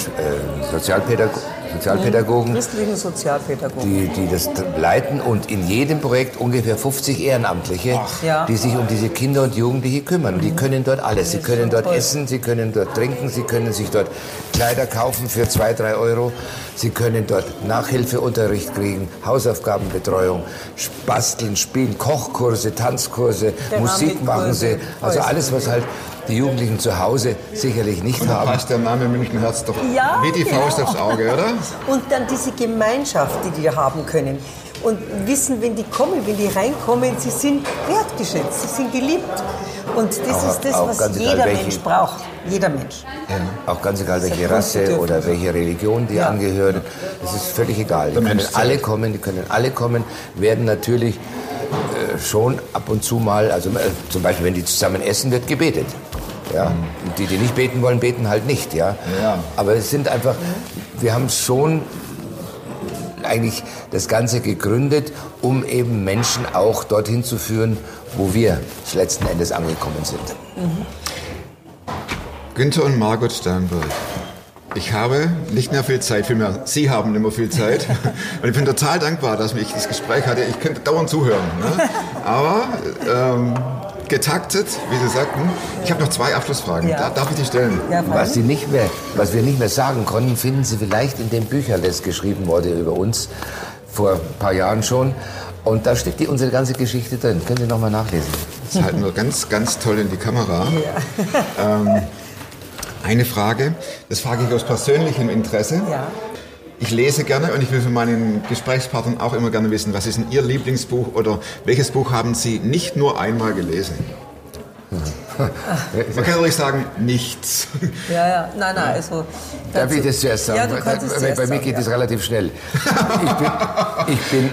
Sozialpädago Sozialpädagogen Christlichen Sozialpädagogen. die, die das leiten und in jedem Projekt ungefähr 50 Ehrenamtliche, Ja. die sich um diese Kinder und Jugendliche kümmern. Und die können dort alles. Sie können dort essen, sie können dort trinken, sie können sich dort Kleider kaufen für zwei, drei Euro. Sie können dort Nachhilfeunterricht kriegen, Hausaufgabenbetreuung, basteln, spielen, Kochkurse, Tanzkurse, Musik machen sie. Also alles, was halt die Jugendlichen zu Hause sicherlich nicht Und da haben. passt der Name Münchenherz doch Ja, wie die genau. Faust aufs Auge, oder? Und dann diese Gemeinschaft, die die haben können. Und wissen, wenn die kommen, wenn die reinkommen, sie sind wertgeschätzt, sie sind geliebt. Und das Auch- ist das, was egal, jeder welche- Mensch braucht. Jeder Mensch. Auch ganz egal, welche Rasse oder welche Religion die Ja. angehören. Es ist völlig egal. Die können alle kommen, die können alle kommen, werden natürlich äh, schon ab und zu mal, also äh, zum Beispiel, wenn die zusammen essen, wird gebetet. Ja? Die, die nicht beten wollen, beten halt nicht. Ja? Ja. Aber es sind einfach, wir haben schon eigentlich das Ganze gegründet, um eben Menschen auch dorthin zu führen, wo wir letzten Endes angekommen sind. Günther und Margot Sternberg. Ich habe nicht mehr viel Zeit, vielmehr Sie haben nicht mehr viel Zeit. Und ich bin total dankbar, dass ich das Gespräch hatte. Ich könnte dauernd zuhören. Ne? Aber ähm, getaktet, wie Sie sagten. Ich habe noch zwei Abschlussfragen. Ja. Da, darf ich die stellen? Ja, Was, sie nicht mehr, was wir nicht mehr sagen konnten, finden Sie vielleicht in dem Bücher, das geschrieben wurde über uns vor ein paar Jahren schon. Und da steckt die, unsere ganze Geschichte drin. Können Sie nochmal nachlesen. Das halten wir ganz, ganz toll in die Kamera. Ähm, eine Frage, das frage ich aus persönlichem Interesse. Ja. Ich lese gerne und ich will von meinen Gesprächspartnern auch immer gerne wissen, was ist denn Ihr Lieblingsbuch oder welches Buch haben Sie nicht nur einmal gelesen? Man kann ruhig sagen, nichts. Ja, ja, nein, nein, also. Darf ich das zuerst sagen? Ja, du kannst es Bei- Bei mir geht ja. es relativ schnell. Ich bin, ich, bin,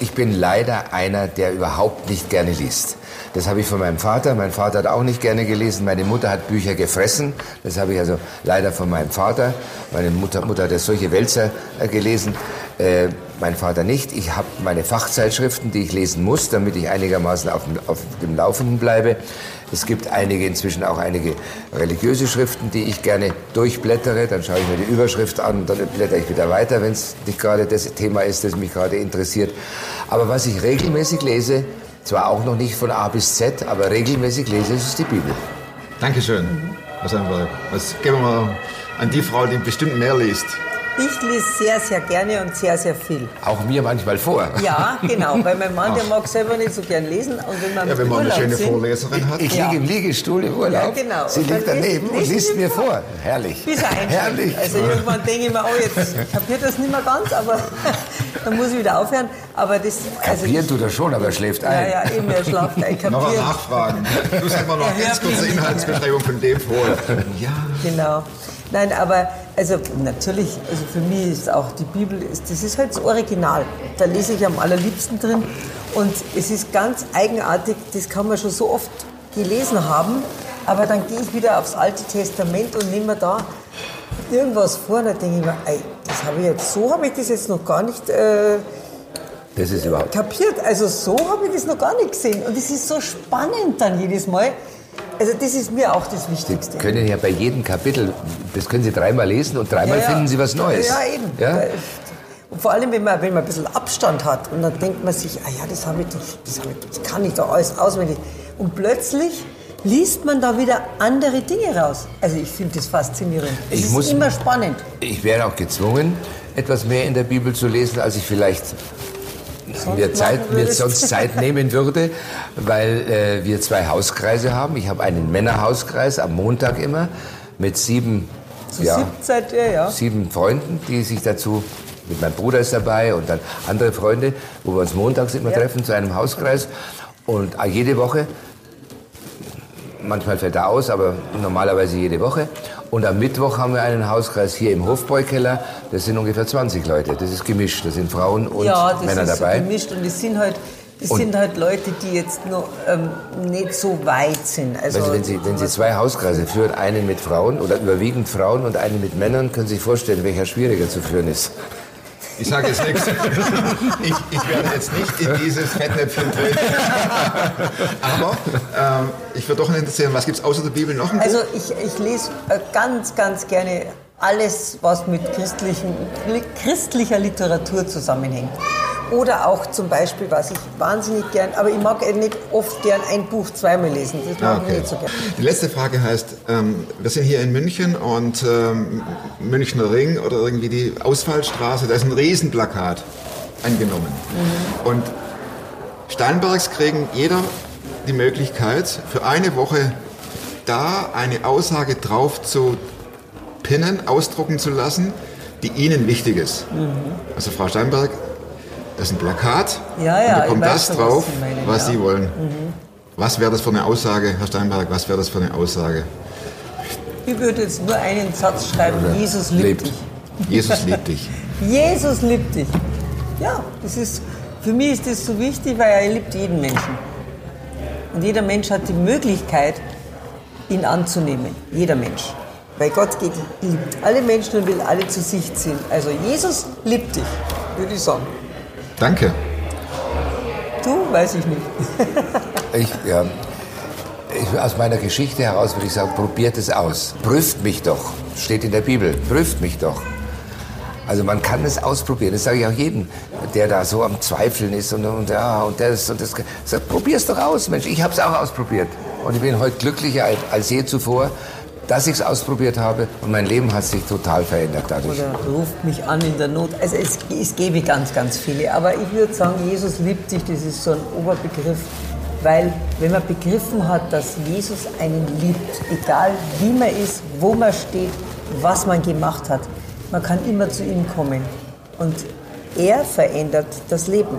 ich bin leider einer, der überhaupt nicht gerne liest. Das habe ich von meinem Vater. Mein Vater hat auch nicht gerne gelesen. Meine Mutter hat Bücher gefressen. Das habe ich also leider von meinem Vater. Meine Mutter, Mutter hat ja solche Wälzer äh, gelesen. Äh, mein Vater nicht. Ich habe meine Fachzeitschriften, die ich lesen muss, damit ich einigermaßen auf dem, auf dem Laufenden bleibe. Es gibt einige, inzwischen auch einige religiöse Schriften, die ich gerne durchblättere. Dann schaue ich mir die Überschrift an, dann blätter ich wieder weiter, wenn es nicht gerade das Thema ist, das mich gerade interessiert. Aber was ich regelmäßig lese, zwar auch noch nicht von A bis Z, aber regelmäßig lese, ist die Bibel. Dankeschön, Herr Steinberg. Das geben wir mal an die Frau, die bestimmt mehr liest. Ich lese sehr, sehr gerne und sehr, sehr viel. Auch mir manchmal vor. Ja, genau, weil mein Mann, der mag selber nicht so gern lesen. Und wenn man Ja, wenn man eine schöne sind, Vorleserin hat. Ich Ja. liege im Liegestuhl im Urlaub. Ja, genau. Sie liegt daneben und liest mir vor. vor. Herrlich. Bis er. Herrlich. Also irgendwann denke ich mir, oh, jetzt kapiert das nicht mehr ganz, aber dann muss ich wieder aufhören. Aber das, also Kapieren tut er schon, aber er schläft ja, ein. ja, eben, er schlaft ein, Noch mal kapiert. nachfragen. Du sag mal noch ganz kurze. Inhaltsbeschreibung von dem vor. Ja. Genau. Nein, aber also natürlich, also für mich ist auch die Bibel, ist, das ist halt das Original. Da lese ich am allerliebsten drin. Und es ist ganz eigenartig, das kann man schon so oft gelesen haben, aber dann gehe ich wieder aufs Alte Testament und nehme mir da irgendwas vor und dann denke ich mir, ey, das habe ich jetzt, so habe ich das jetzt noch gar nicht äh, Das ist überhaupt. kapiert. Also so habe ich das noch gar nicht gesehen. Und es ist so spannend dann jedes Mal. Also das ist mir auch das Wichtigste. können ja bei jedem Kapitel, das können Sie dreimal lesen und dreimal Ja, ja. finden Sie was Neues. Ja, eben. Ja? Und vor allem, wenn man, wenn man ein bisschen Abstand hat und dann denkt man sich, ah ja, das, habe ich doch, das, habe ich, das kann ich doch alles auswendig. Und plötzlich liest man da wieder andere Dinge raus. Also ich finde das faszinierend. Es Ich ist muss- immer spannend. Ich wäre auch gezwungen, etwas mehr in der Bibel zu lesen, als ich vielleicht mir, Zeit, mir sonst Zeit nehmen würde, weil äh, wir zwei Hauskreise haben. Ich habe einen Männerhauskreis am Montag immer mit sieben, Zu ja, seid ihr, ja. sieben Freunden, die sich dazu, mit meinem Bruder ist dabei und dann andere Freunde, wo wir uns montags immer Ja. treffen zu einem Hauskreis. Und äh, jede Woche, manchmal fällt er aus, aber normalerweise jede Woche. Und am Mittwoch haben wir einen Hauskreis hier im Hofbräukeller. Das sind ungefähr 20 Leute. Das ist gemischt. Da sind Frauen und ja, das Männer ist dabei. so gemischt und es sind halt, das Und- sind halt Leute, die jetzt noch ähm, nicht so weit sind. Also, Also wenn Sie, wenn Sie zwei Hauskreise führen, einen mit Frauen oder überwiegend Frauen und einen mit Männern, können Sie sich vorstellen, welcher schwieriger zu führen ist. Ich sage jetzt nichts. Ich, ich werde jetzt nicht in dieses Fettnäpfchen treten. Aber ähm, ich würde doch interessieren, was gibt es außer der Bibel noch? Also ich, ich lese äh, ganz, ganz gerne alles, was mit christlichen, christlicher Literatur zusammenhängt. Oder auch zum Beispiel, was ich wahnsinnig gern, aber ich mag eh nicht oft gern ein Buch zweimal lesen. Das mag Ah, ich nicht so gern. Die letzte Frage heißt, ähm, wir sind hier in München und ähm, Münchner Ring oder irgendwie die Ausfallstraße, da ist ein Riesenplakat angenommen. Und Steinbergs kriegen jeder die Möglichkeit, für eine Woche da eine Aussage drauf zu pinnen, ausdrucken zu lassen, die Ihnen wichtig ist. Also Frau Steinberg, das ist ein Plakat. Ja, ja, und da kommt weiß das was drauf, Sie meinen, was ja. Sie wollen. Was wäre das für eine Aussage, Herr Steinberg, was wäre das für eine Aussage? Ich würde jetzt nur einen Satz schreiben, Jesus liebt, dich. Jesus liebt dich. Jesus liebt dich. Ja, das ist, für mich ist das so wichtig, weil er liebt jeden Menschen. Und jeder Mensch hat die Möglichkeit, ihn anzunehmen. Jeder Mensch. Weil Gott geht, liebt alle Menschen und will alle zu sich ziehen. Also Jesus liebt dich, würde ich sagen. Danke. Du, weiß ich nicht. Ich, ja, ich, aus meiner Geschichte heraus würde ich sagen, probiert es aus. Prüft mich doch. Steht in der Bibel. Prüft mich doch. Also man kann es ausprobieren. Das sage ich auch jedem, der da so am Zweifeln ist und, und ja und das und das. Sag, probier's doch aus, Mensch. Ich habe es auch ausprobiert und ich bin heute glücklicher als, als je zuvor, dass ich es ausprobiert habe und mein Leben hat sich total verändert dadurch. Oder ruft mich an in der Not. Also es, es gäbe ganz, ganz viele. Aber ich würde sagen, Jesus liebt dich, das ist so ein Oberbegriff. Weil wenn man begriffen hat, dass Jesus einen liebt, egal wie man ist, wo man steht, was man gemacht hat, man kann immer zu ihm kommen. Und er verändert das Leben.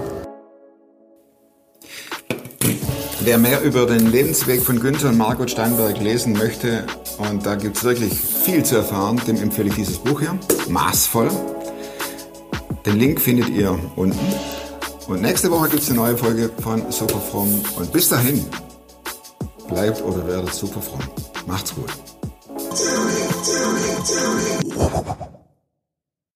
Wer mehr über den Lebensweg von Günther und Margot Steinberg lesen möchte, und da gibt es wirklich viel zu erfahren, dem empfehle ich dieses Buch hier, Maßvoll. Den Link findet ihr unten. Und nächste Woche gibt es eine neue Folge von Superfromm. Und bis dahin, bleibt oder werdet superfromm. Macht's gut.